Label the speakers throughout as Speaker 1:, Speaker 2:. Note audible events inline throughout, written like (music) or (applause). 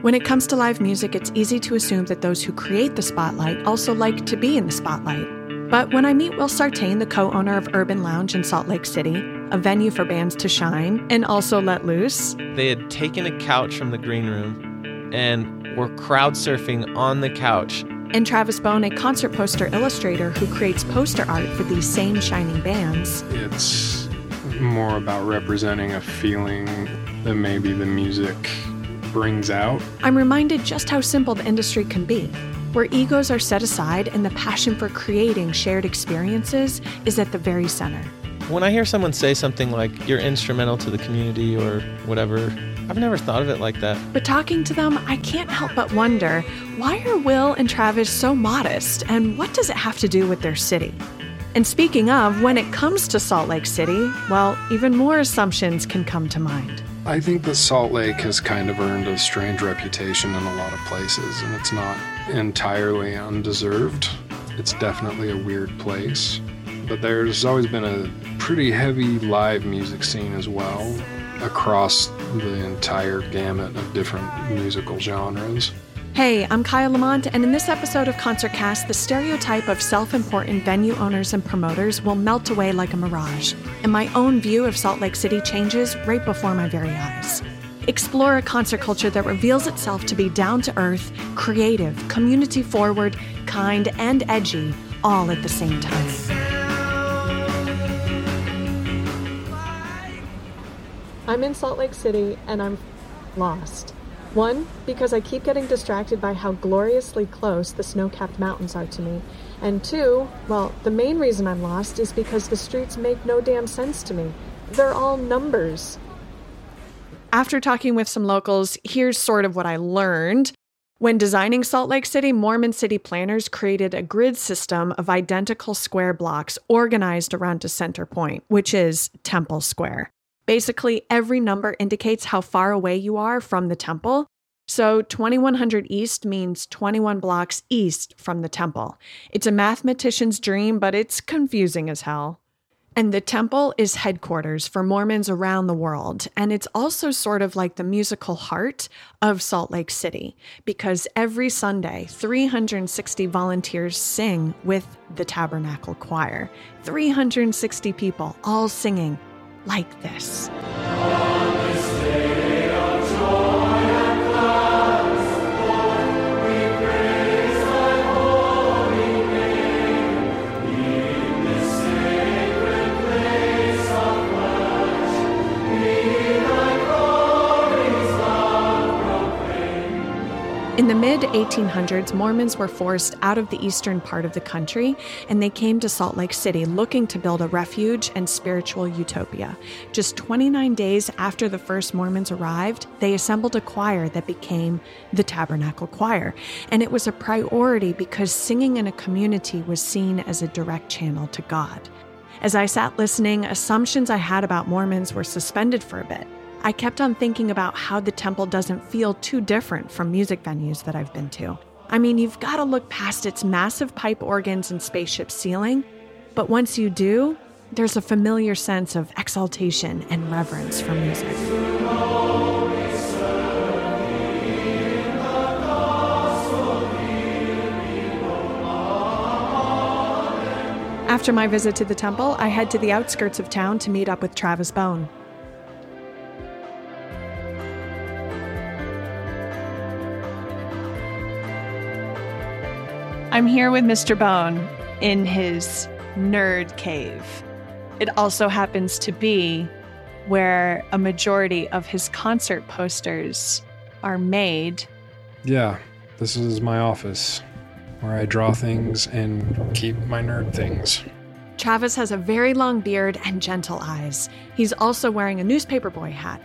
Speaker 1: When it comes to live music, it's easy to assume that those who create the spotlight also like to be in the spotlight. But when I meet Will Sartain, the co owner of Urban Lounge in Salt Lake City, a venue for bands to shine and also let loose,
Speaker 2: They had taken a couch from the green room and were crowd surfing on the couch.
Speaker 1: and Travis Bone, a concert poster illustrator who creates poster art for these same shining bands,
Speaker 3: It's more about representing a feeling than maybe the music brings out.
Speaker 1: I'm reminded just how simple the industry can be, where egos are set aside and the passion for creating shared experiences is at the very center.
Speaker 2: When I hear someone say something like, you're instrumental to the community or whatever, I've never thought of it like that.
Speaker 1: But talking to them, I can't help but wonder why are Will and Travis so modest, and what does it have to do with their city? And speaking of, when it comes to Salt Lake City, well, even more assumptions can come to mind.
Speaker 3: I think that Salt Lake has kind of earned a strange reputation in a lot of places, and it's not entirely undeserved. It's definitely a weird place. But there's always been a pretty heavy live music scene as well across the entire gamut of different musical genres.
Speaker 1: Hey, I'm Kaya Lamont, and in this episode of Concertcast, the stereotype of self important venue owners and promoters will melt away like a mirage, and my own view of Salt Lake City changes right before my very eyes. Explore a concert culture that reveals itself to be down to earth, creative, community forward, kind, and edgy, all at the same time. I'm in Salt Lake City and I'm lost. One, because I keep getting distracted by how gloriously close the snow capped mountains are to me. And two, well, the main reason I'm lost is because the streets make no damn sense to me. They're all numbers. After talking with some locals, here's sort of what I learned. When designing Salt Lake City, Mormon city planners created a grid system of identical square blocks organized around a center point, which is Temple Square. Basically, every number indicates how far away you are from the temple. So 2100 East means 21 blocks east from the temple. It's a mathematician's dream, but it's confusing as hell. And the temple is headquarters for Mormons around the world. And it's also sort of like the musical heart of Salt Lake City, because every Sunday, 360 volunteers sing with the Tabernacle Choir. 360 people all singing like this. In the mid 1800s, Mormons were forced out of the eastern part of the country and they came to Salt Lake City looking to build a refuge and spiritual utopia. Just 29 days after the first Mormons arrived, they assembled a choir that became the Tabernacle Choir. And it was a priority because singing in a community was seen as a direct channel to God. As I sat listening, assumptions I had about Mormons were suspended for a bit. I kept on thinking about how the temple doesn't feel too different from music venues that I've been to. I mean, you've got to look past its massive pipe organs and spaceship ceiling, but once you do, there's a familiar sense of exaltation and reverence for music. After my visit to the temple, I head to the outskirts of town to meet up with Travis Bone. I'm here with Mr. Bone in his nerd cave. It also happens to be where a majority of his concert posters are made.
Speaker 3: Yeah, this is my office where I draw things and keep my nerd things.
Speaker 1: Travis has a very long beard and gentle eyes. He's also wearing a newspaper boy hat.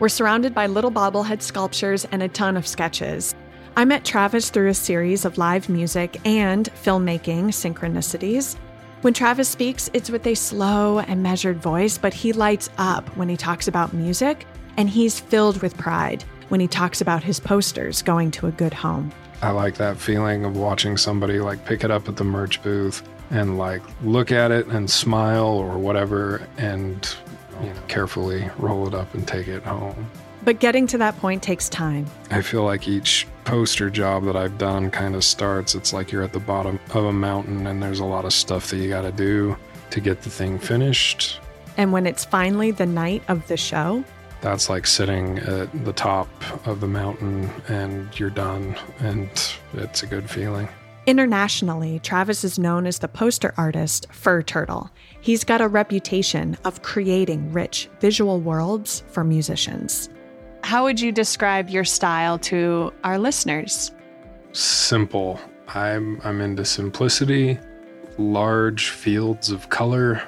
Speaker 1: We're surrounded by little bobblehead sculptures and a ton of sketches. I met Travis through a series of live music and filmmaking synchronicities. When Travis speaks, it's with a slow and measured voice, but he lights up when he talks about music, and he's filled with pride when he talks about his posters going to a good home.
Speaker 3: I like that feeling of watching somebody like pick it up at the merch booth and like look at it and smile or whatever and you know, carefully roll it up and take it home.
Speaker 1: But getting to that point takes time.
Speaker 3: I feel like each poster job that I've done kind of starts, it's like you're at the bottom of a mountain and there's a lot of stuff that you got to do to get the thing finished.
Speaker 1: And when it's finally the night of the show,
Speaker 3: that's like sitting at the top of the mountain and you're done, and it's a good feeling.
Speaker 1: Internationally, Travis is known as the poster artist Furturtle. He's got a reputation of creating rich visual worlds for musicians. How would you describe your style to our listeners?
Speaker 3: Simple. I'm I'm into simplicity, large fields of color.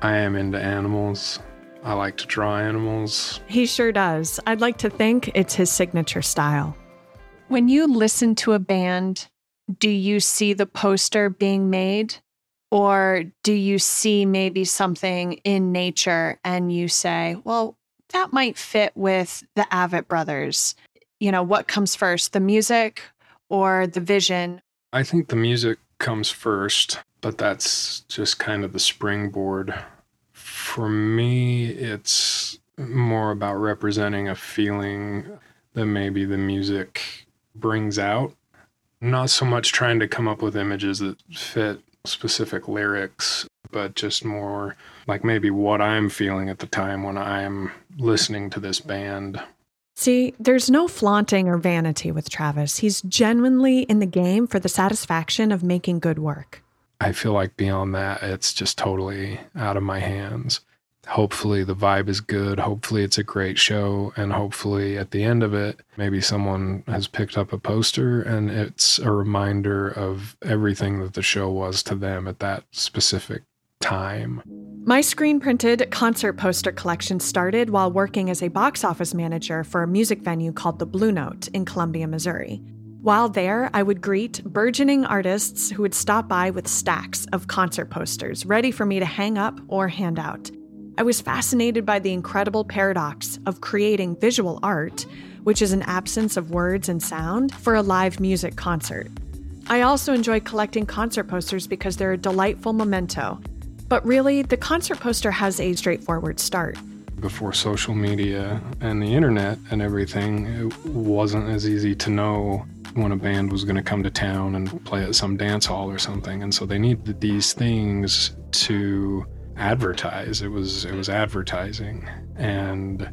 Speaker 3: I am into animals. I like to draw animals.
Speaker 1: He sure does. I'd like to think it's his signature style.
Speaker 4: When you listen to a band, do you see the poster being made? Or do you see maybe something in nature and you say, well, that might fit with the Avett brothers? You know, what comes first, the music or the vision?
Speaker 3: I think the music comes first, but that's just kind of the springboard for me, it's more about representing a feeling that maybe the music brings out. Not so much trying to come up with images that fit specific lyrics, but just more like maybe what I'm feeling at the time when I'm listening to this band.
Speaker 1: See, there's no flaunting or vanity with Travis. He's genuinely in the game for the satisfaction of making good work.
Speaker 3: I feel like beyond that, it's just totally out of my hands. Hopefully, the vibe is good. Hopefully, it's a great show. And hopefully, at the end of it, maybe someone has picked up a poster and it's a reminder of everything that the show was to them at that specific time.
Speaker 1: My screen printed concert poster collection started while working as a box office manager for a music venue called the Blue Note in Columbia, Missouri. While there, I would greet burgeoning artists who would stop by with stacks of concert posters ready for me to hang up or hand out. I was fascinated by the incredible paradox of creating visual art, which is an absence of words and sound, for a live music concert. I also enjoy collecting concert posters because they're a delightful memento. But really, the concert poster has a straightforward start
Speaker 3: before social media and the internet and everything, it wasn't as easy to know when a band was going to come to town and play at some dance hall or something. And so they needed these things to advertise. It was it was advertising. And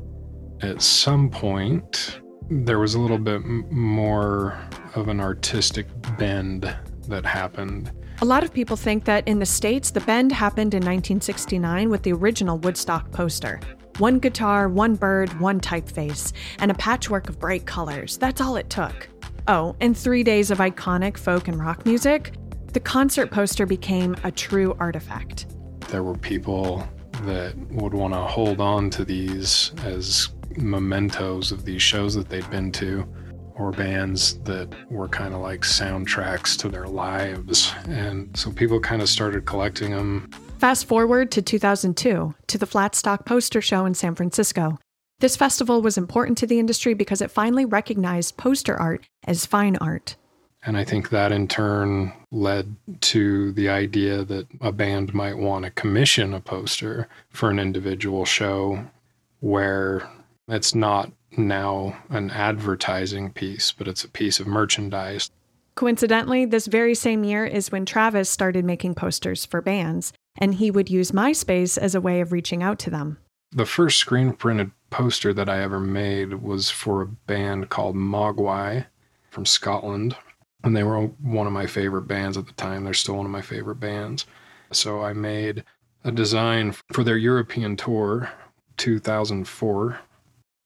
Speaker 3: at some point there was a little bit more of an artistic bend that happened.
Speaker 1: A lot of people think that in the States, the bend happened in 1969 with the original Woodstock poster. One guitar, one bird, one typeface, and a patchwork of bright colors. That's all it took. Oh, and three days of iconic folk and rock music, the concert poster became a true artifact.
Speaker 3: There were people that would want to hold on to these as mementos of these shows that they'd been to, or bands that were kind of like soundtracks to their lives. And so people kind of started collecting them
Speaker 1: Fast forward to 2002, to the Flatstock Poster Show in San Francisco. This festival was important to the industry because it finally recognized poster art as fine art.
Speaker 3: And I think that in turn led to the idea that a band might want to commission a poster for an individual show where it's not now an advertising piece, but it's a piece of merchandise.
Speaker 1: Coincidentally, this very same year is when Travis started making posters for bands and he would use MySpace as a way of reaching out to them.
Speaker 3: The first screen printed poster that I ever made was for a band called Mogwai from Scotland. And they were one of my favorite bands at the time. They're still one of my favorite bands. So I made a design for their European tour, 2004.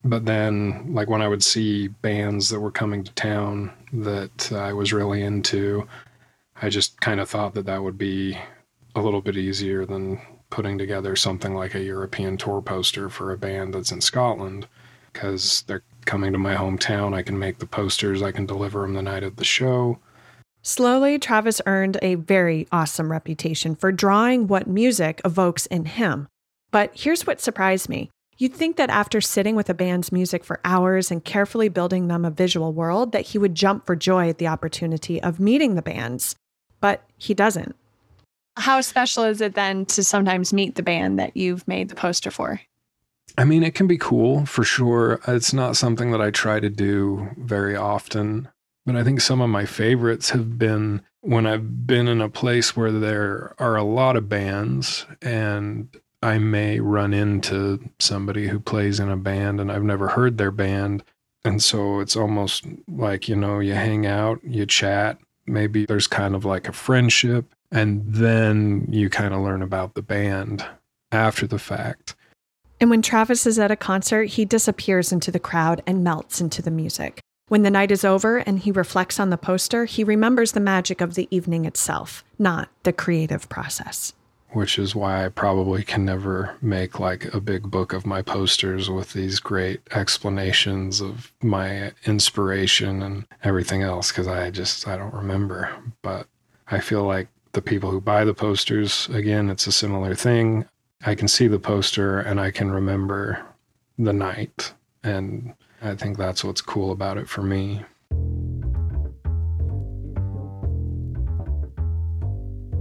Speaker 3: But then, like when I would see bands that were coming to town that I was really into, I just kind of thought that that would be a little bit easier than putting together something like a European tour poster for a band that's in Scotland because they're coming to my hometown. I can make the posters, I can deliver them the night of the show.
Speaker 1: Slowly, Travis earned a very awesome reputation for drawing what music evokes in him. But here's what surprised me. You'd think that after sitting with a band's music for hours and carefully building them a visual world, that he would jump for joy at the opportunity of meeting the bands. But he doesn't.
Speaker 4: How special is it then to sometimes meet the band that you've made the poster for?
Speaker 3: I mean, it can be cool for sure. It's not something that I try to do very often, but I think some of my favorites have been when I've been in a place where there are a lot of bands and I may run into somebody who plays in a band and I've never heard their band. And so it's almost like, you know, you hang out, you chat, maybe there's kind of like a friendship, and then you kind of learn about the band after the fact.
Speaker 1: And when Travis is at a concert, he disappears into the crowd and melts into the music. When the night is over and he reflects on the poster, he remembers the magic of the evening itself, not the creative process.
Speaker 3: Which is why I probably can never make like a big book of my posters with these great explanations of my inspiration and everything else because I just I don't remember. But I feel like the people who buy the posters, again, it's a similar thing. I can see the poster and I can remember the night. And I think that's what's cool about it for me.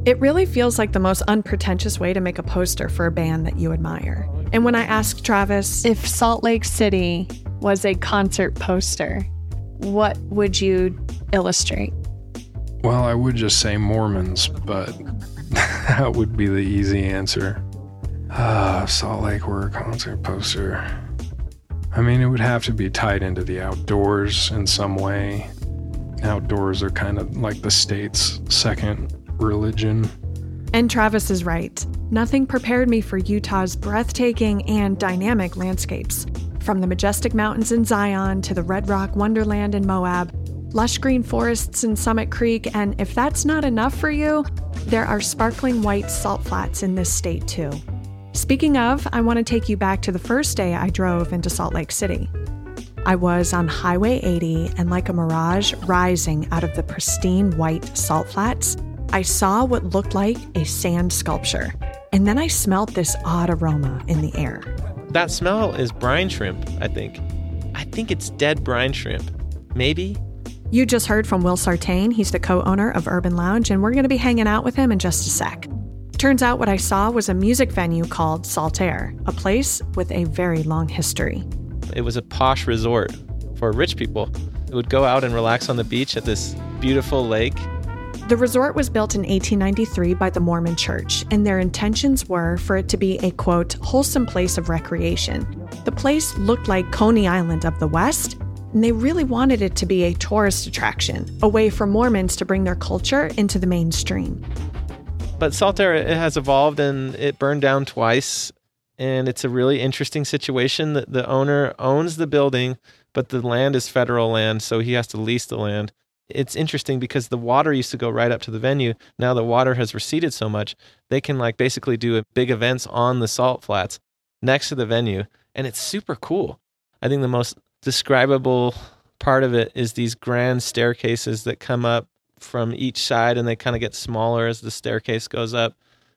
Speaker 1: It really feels like the most unpretentious way to make a poster for a band that you admire. And when I asked Travis if Salt Lake City was a concert poster, what would you illustrate?
Speaker 3: Well, I would just say Mormons, but (laughs) that would be the easy answer. Ah, Salt Lake were a concert poster. I mean, it would have to be tied into the outdoors in some way. Outdoors are kind of like the state's second religion.
Speaker 1: And Travis is right. Nothing prepared me for Utah's breathtaking and dynamic landscapes. From the majestic mountains in Zion to the Red Rock Wonderland in Moab, lush green forests in Summit Creek, and if that's not enough for you, there are sparkling white salt flats in this state too. Speaking of, I want to take you back to the first day I drove into Salt Lake City. I was on Highway 80, and like a mirage rising out of the pristine white salt flats, I saw what looked like a sand sculpture. And then I smelled this odd aroma in the air.
Speaker 2: That smell is brine shrimp, I think. I think it's dead brine shrimp. Maybe.
Speaker 1: You just heard from Will Sartain. He's the co owner of Urban Lounge, and we're going to be hanging out with him in just a sec. Turns out what I saw was a music venue called Saltaire, a place with a very long history.
Speaker 2: It was a posh resort for rich people who would go out and relax on the beach at this beautiful lake.
Speaker 1: The resort was built in 1893 by the Mormon Church, and their intentions were for it to be a quote, wholesome place of recreation. The place looked like Coney Island of the West, and they really wanted it to be a tourist attraction, a way for Mormons to bring their culture into the mainstream.
Speaker 2: But Saltaire it has evolved and it burned down twice. And it's a really interesting situation that the owner owns the building, but the land is federal land, so he has to lease the land. It's interesting because the water used to go right up to the venue. Now the water has receded so much, they can like basically do big events on the salt flats next to the venue. And it's super cool. I think the most describable part of it is these grand staircases that come up from each side and they kind of get smaller as the staircase goes up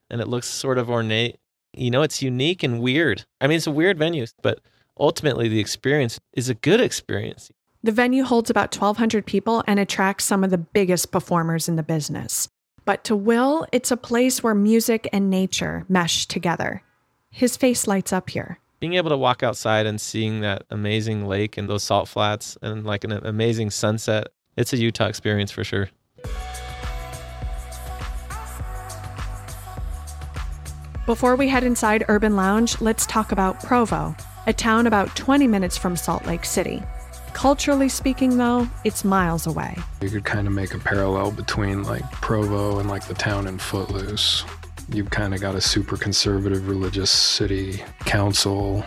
Speaker 2: and it looks sort of ornate. You know, it's unique and weird. I mean, it's a weird venue, but ultimately the experience is a good experience.
Speaker 1: The venue holds about 1,200 people and attracts some of the biggest performers in the business. But to Will, it's a place where music and nature mesh together. His face lights up here.
Speaker 2: Being able to walk outside and seeing that amazing lake and those salt flats and like an amazing sunset, it's a Utah experience for sure.
Speaker 1: Before we head inside Urban Lounge, let's talk about Provo, a town about 20 minutes from Salt Lake City. Culturally speaking, though, it's miles away.
Speaker 3: You could kind of make a parallel between like Provo and like the town in Footloose. You've kind of got a super conservative religious city council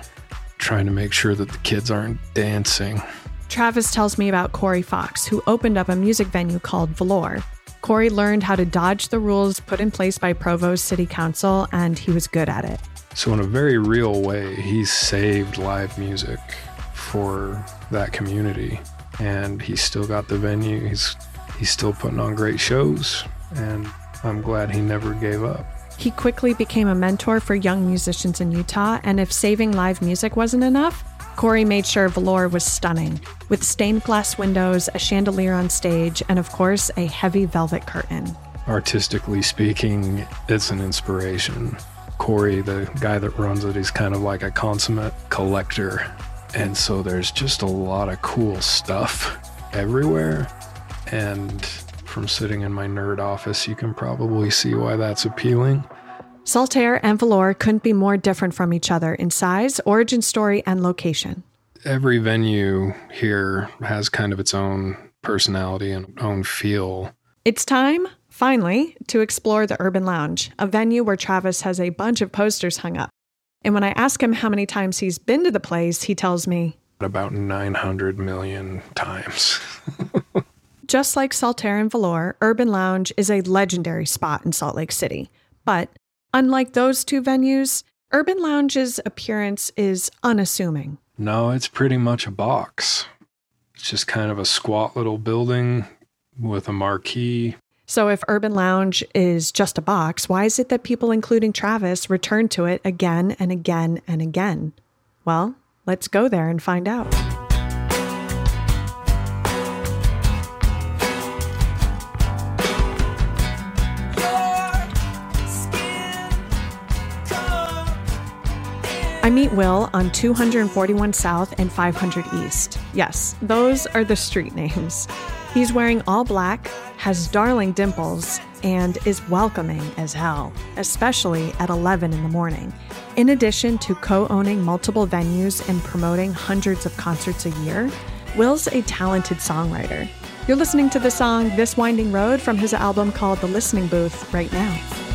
Speaker 3: trying to make sure that the kids aren't dancing.
Speaker 1: Travis tells me about Corey Fox, who opened up a music venue called Velour. Corey learned how to dodge the rules put in place by Provo's city council, and he was good at it.
Speaker 3: So, in a very real way, he saved live music for that community. And he's still got the venue. He's he's still putting on great shows, and I'm glad he never gave up.
Speaker 1: He quickly became a mentor for young musicians in Utah, and if saving live music wasn't enough, Corey made sure Velour was stunning, with stained glass windows, a chandelier on stage, and of course, a heavy velvet curtain.
Speaker 3: Artistically speaking, it's an inspiration. Corey, the guy that runs it, he's kind of like a consummate collector. And so there's just a lot of cool stuff everywhere. And from sitting in my nerd office, you can probably see why that's appealing.
Speaker 1: Saltaire and Velour couldn't be more different from each other in size, origin story, and location.
Speaker 3: Every venue here has kind of its own personality and own feel.
Speaker 1: It's time, finally, to explore the Urban Lounge, a venue where Travis has a bunch of posters hung up. And when I ask him how many times he's been to the place, he tells me
Speaker 3: about 900 million times. (laughs)
Speaker 1: Just like Saltaire and Velour, Urban Lounge is a legendary spot in Salt Lake City. But unlike those two venues, Urban Lounge's appearance is unassuming.
Speaker 3: No, it's pretty much a box. It's just kind of a squat little building with a marquee.
Speaker 1: So, if Urban Lounge is just a box, why is it that people, including Travis, return to it again and again and again? Well, let's go there and find out. I meet Will on 241 South and 500 East. Yes, those are the street (laughs) names. He's wearing all black, has darling dimples, and is welcoming as hell, especially at 11 in the morning. In addition to co owning multiple venues and promoting hundreds of concerts a year, Will's a talented songwriter. You're listening to the song This Winding Road from his album called The Listening Booth right now.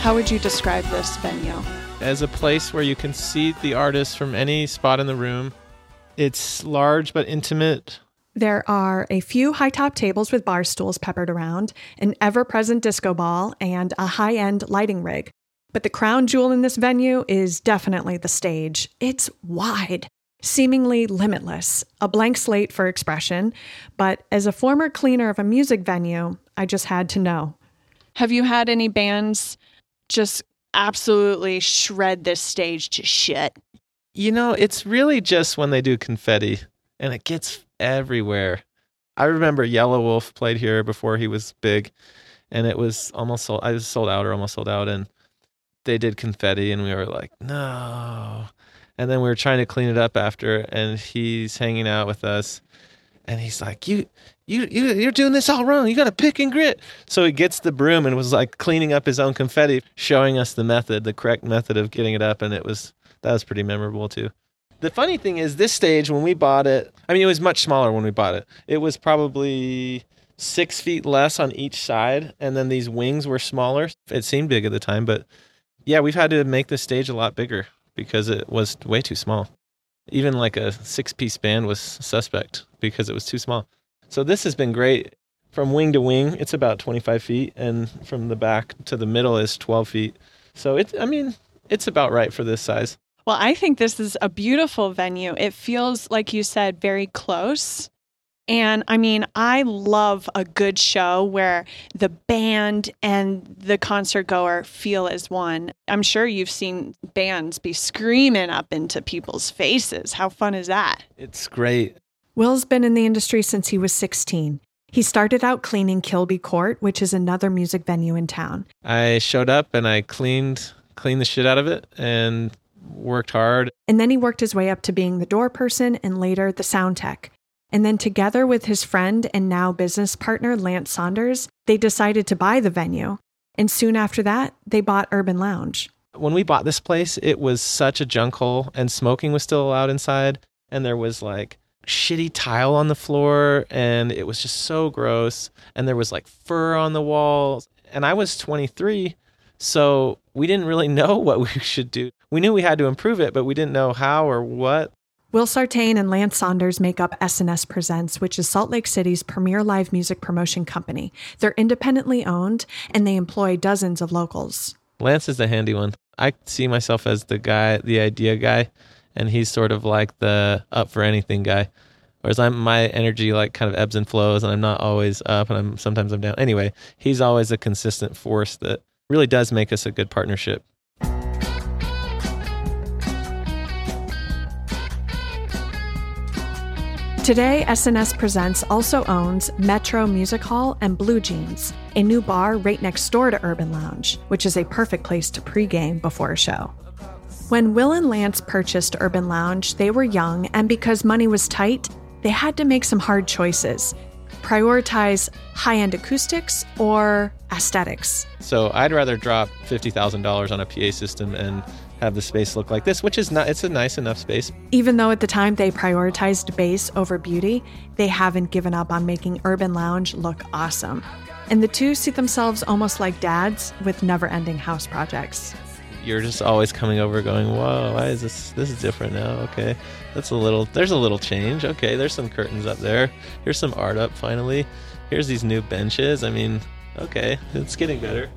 Speaker 1: How would you describe this venue?
Speaker 2: As a place where you can see the artist from any spot in the room. It's large but intimate.
Speaker 1: There are a few high top tables with bar stools peppered around, an ever present disco ball, and a high end lighting rig. But the crown jewel in this venue is definitely the stage. It's wide, seemingly limitless, a blank slate for expression. But as a former cleaner of a music venue, I just had to know.
Speaker 4: Have you had any bands just absolutely shred this stage to shit.
Speaker 2: You know, it's really just when they do confetti and it gets everywhere. I remember Yelawolf played here before he was big and it was almost sold I was sold out or almost sold out and they did confetti and we were like, "No." And then we were trying to clean it up after and he's hanging out with us and he's like, "You you, you you're doing this all wrong. You got to pick and grit. So he gets the broom and was like cleaning up his own confetti, showing us the method, the correct method of getting it up, and it was that was pretty memorable too. The funny thing is, this stage when we bought it, I mean, it was much smaller when we bought it. It was probably six feet less on each side, and then these wings were smaller. It seemed big at the time, but yeah, we've had to make the stage a lot bigger because it was way too small. Even like a six piece band was suspect because it was too small. So this has been great. From wing to wing, it's about 25 feet, and from the back to the middle is 12 feet. So it's, I mean, it's about right for this size.
Speaker 4: Well, I think this is a beautiful venue. It feels, like you said, very close. And I mean, I love a good show where the band and the concert goer feel as one. I'm sure you've seen bands be screaming up into people's faces. How fun is that?
Speaker 2: It's great.
Speaker 1: Will's been in the industry since he was 16. He started out cleaning Kilby Court, which is another music venue in town.
Speaker 2: I showed up and I cleaned cleaned the shit out of it and worked hard.
Speaker 1: And then he worked his way up to being the door person and later the sound tech. And then together with his friend and now business partner Lance Saunders, they decided to buy the venue. And soon after that, they bought Urban Lounge.
Speaker 2: When we bought this place, it was such a junk hole and smoking was still allowed inside and there was like shitty tile on the floor and it was just so gross and there was like fur on the walls and I was 23 so we didn't really (laughs) know what we should do. We knew we had to improve it but we didn't know how or what.
Speaker 1: Will Sartain and Lance Saunders make up SNS Presents, which is Salt Lake City's premier live music promotion company. They're independently owned and they employ dozens of locals.
Speaker 2: Lance is the handy one. I see myself as the guy, the idea guy and he's sort of like the up for anything guy. Whereas I'm my energy like kind of ebbs and flows, and I'm not always up, and I'm sometimes I'm down. Anyway, he's always a consistent force that really does make us a good partnership.
Speaker 1: Today, SNS Presents also owns Metro Music Hall and Blue Jeans, a new bar right next door to Urban Lounge, which is a perfect place to pregame before a show. When Will and Lance purchased Urban Lounge, they were young, and because money was tight, they had to make some hard choices prioritize high end acoustics or aesthetics.
Speaker 2: So I'd rather drop $50,000 on a PA system and have the space look like this, which is not, it's a nice enough space.
Speaker 1: Even though at the time they prioritized bass over beauty, they haven't given up on making Urban Lounge look awesome. And the two see themselves almost like dads with never ending house projects.
Speaker 2: You're just always coming over going, whoa, why is this? This is different now. Okay. That's a little, there's a little change. Okay. There's some curtains up there. Here's some art up finally. Here's these new benches. I mean, okay. It's getting better.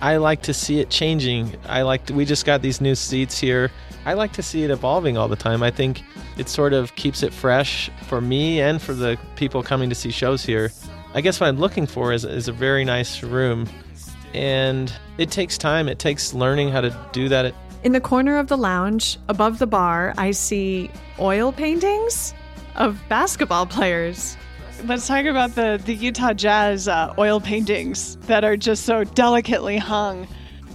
Speaker 2: I like to see it changing. I like to, we just got these new seats here. I like to see it evolving all the time. I think it sort of keeps it fresh for me and for the people coming to see shows here. I guess what I'm looking for is, is a very nice room. And it takes time, it takes learning how to do that.
Speaker 1: In the corner of the lounge, above the bar, I see oil paintings of basketball players.
Speaker 4: Let's talk about the, the Utah Jazz uh, oil paintings that are just so delicately hung.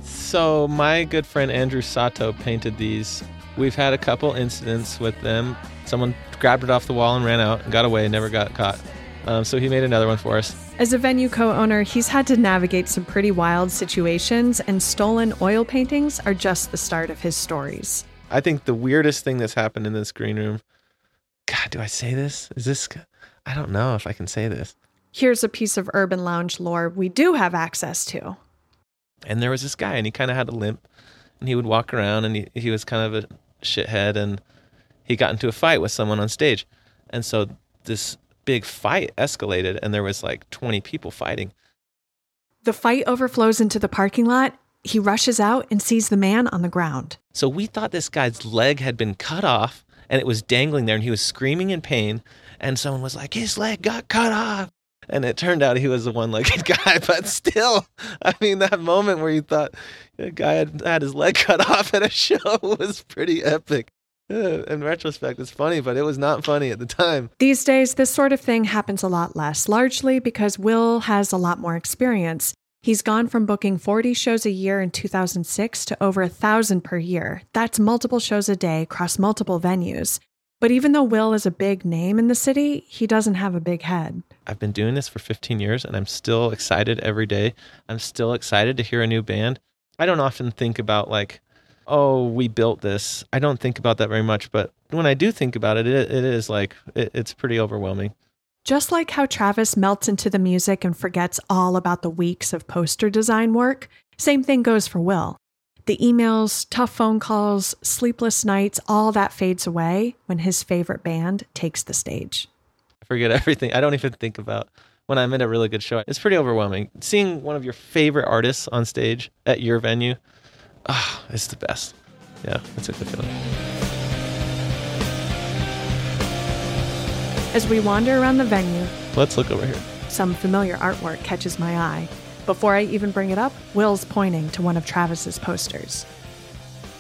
Speaker 2: So, my good friend Andrew Sato painted these. We've had a couple incidents with them. Someone grabbed it off the wall and ran out and got away, never got caught. Um, so, he made another one for us.
Speaker 1: As a venue co owner, he's had to navigate some pretty wild situations, and stolen oil paintings are just the start of his stories.
Speaker 2: I think the weirdest thing that's happened in this green room. God, do I say this? Is this. I don't know if I can say this.
Speaker 1: Here's a piece of urban lounge lore we do have access to.
Speaker 2: And there was this guy, and he kind of had a limp, and he would walk around, and he, he was kind of a shithead, and he got into a fight with someone on stage. And so this big fight escalated, and there was like 20 people fighting.
Speaker 1: The fight overflows into the parking lot. He rushes out and sees the man on the ground.
Speaker 2: So we thought this guy's leg had been cut off, and it was dangling there, and he was screaming in pain and someone was like, his leg got cut off. And it turned out he was a one legged (laughs) guy, but still, I mean, that moment where you thought a guy had had his leg cut off at a show (laughs) was pretty epic. (laughs) In retrospect, it's funny, but it was not funny at the time.
Speaker 1: These days, this sort of thing happens a lot less, largely because Will has a lot more experience. He's gone from booking 40 shows a year in 2006 to over a thousand per year. That's multiple shows a day across multiple venues. But even though Will is a big name in the city, he doesn't have a big head.
Speaker 2: I've been doing this for 15 years and I'm still excited every day. I'm still excited to hear a new band. I don't often think about, like, oh, we built this. I don't think about that very much. But when I do think about it, it, it is like, it, it's pretty overwhelming.
Speaker 1: Just like how Travis melts into the music and forgets all about the weeks of poster design work, same thing goes for Will. The emails, tough phone calls, sleepless nights, all that fades away when his favorite band takes the stage.
Speaker 2: I forget (laughs) everything. I don't even think about when I'm in a really good show. It's pretty overwhelming. Seeing one of your favorite artists on stage at your venue, ah, oh, it's the best. Yeah, it's a good feeling.
Speaker 1: As we wander around the venue,
Speaker 2: let's look over here.
Speaker 1: Some familiar artwork catches my eye. Before I even bring it up, Will's pointing to one of Travis's posters.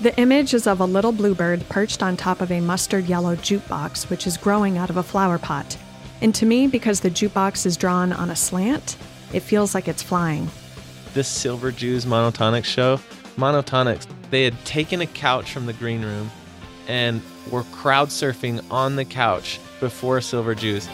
Speaker 1: The image is of a little bluebird perched on top of a mustard yellow jukebox, which is growing out of a flower pot. And to me, because the jukebox is drawn on a slant, it feels like it's flying.
Speaker 2: This Silver Jews Monotonix show, Monotonix, they had taken a couch from the green room and were crowd surfing on the couch before Silver Jews.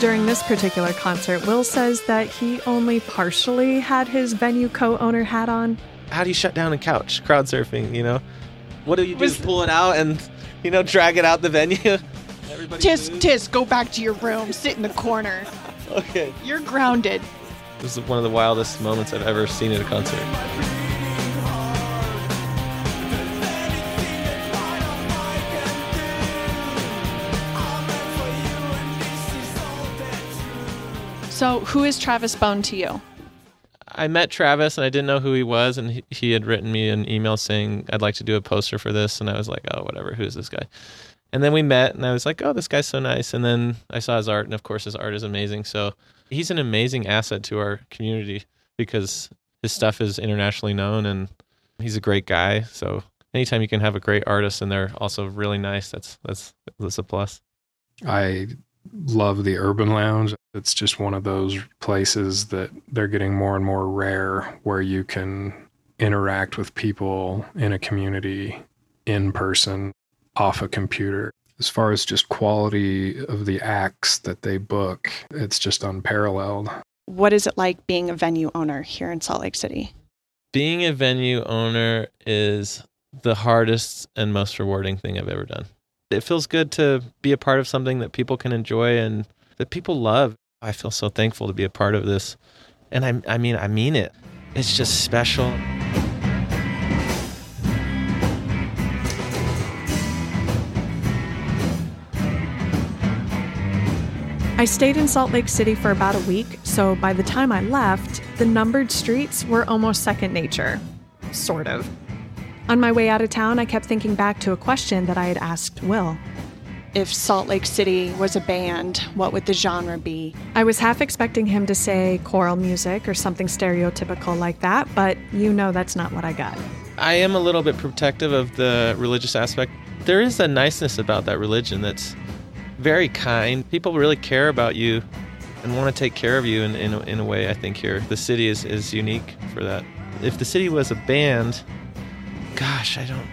Speaker 1: During this particular concert, Will says that he only partially had his venue co owner hat on.
Speaker 2: How do you shut down a couch? Crowd surfing, you know? What do you do? Was, pull it out and, you know, drag it out the venue? (laughs)
Speaker 4: Everybody Tis, moves? Tis, go back to your room, sit in the corner.
Speaker 2: okay.
Speaker 4: You're grounded.
Speaker 2: This is one of the wildest moments I've ever seen at a concert.
Speaker 4: So, who is Travis Bone to you?
Speaker 2: I met Travis and I didn't know who he was, and he, he had written me an email saying I'd like to do a poster for this, and I was like, oh, whatever, who's this guy? And then we met, and I was like, "Oh, this guy's so nice." And then I saw his art, and of course, his art is amazing. So he's an amazing asset to our community because his stuff is internationally known, and he's a great guy. So anytime you can have a great artist and they're also really nice, that's that's that's a plus.
Speaker 3: I love the Urban Lounge. It's just one of those places that they're getting more and more rare where you can interact with people in a community in person off a computer. As far as just quality of the acts that they book, it's just unparalleled.
Speaker 5: What is it like being a venue owner here in Salt Lake City?
Speaker 2: Being a venue owner is the hardest and most rewarding thing I've ever done. It feels good to be a part of something that people can enjoy and that people love. I feel so thankful to be a part of this. And I, I mean, I mean it. It's just special.
Speaker 1: I stayed in Salt Lake City for about a week, so by the time I left, the numbered streets were almost second nature. Sort of. On my way out of town, I kept thinking back to a question that I had asked Will.
Speaker 5: If Salt Lake City was a band, what would the genre be?
Speaker 1: I was half expecting him to say choral music or something stereotypical like that, but you know that's not what I got.
Speaker 2: I am a little bit protective of the religious aspect. There is a niceness about that religion that's very kind. People really care about you and want to take care of you in, in, a, in a way, I think, here. The city is, is unique for that. If the city was a band, gosh, I don't.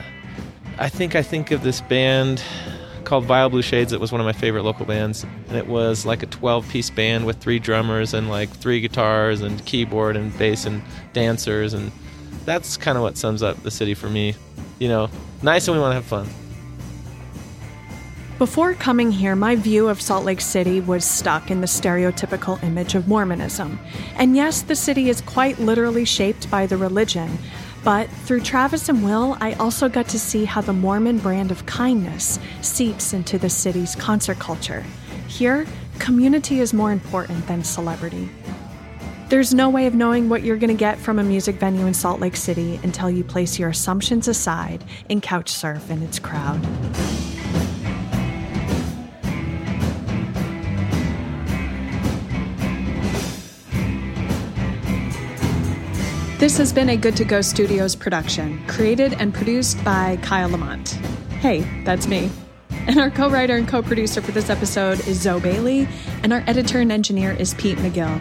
Speaker 2: I think I think of this band called Vile Blue Shades. It was one of my favorite local bands. And it was like a 12 piece band with three drummers and like three guitars and keyboard and bass and dancers. And that's kind of what sums up the city for me. You know, nice and we want to have fun.
Speaker 1: Before coming here, my view of Salt Lake City was stuck in the stereotypical image of Mormonism. And yes, the city is quite literally shaped by the religion. But through Travis and Will, I also got to see how the Mormon brand of kindness seeps into the city's concert culture. Here, community is more important than celebrity. There's no way of knowing what you're going to get from a music venue in Salt Lake City until you place your assumptions aside and couch surf in its crowd. This has been a Good to Go Studios production, created and produced by Kyle Lamont. Hey, that's me. And our co writer and co producer for this episode is Zoe Bailey, and our editor and engineer is Pete McGill.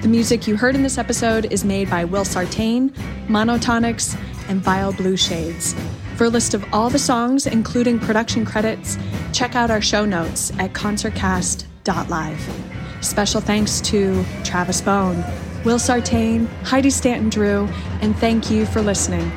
Speaker 1: The music you heard in this episode is made by Will Sartain, Monotonix, and Vile Blue Shades. For a list of all the songs, including production credits, check out our show notes at concertcast.live. Special thanks to Travis Bone, Will Sartain, Heidi Stanton Drew, and thank you for listening.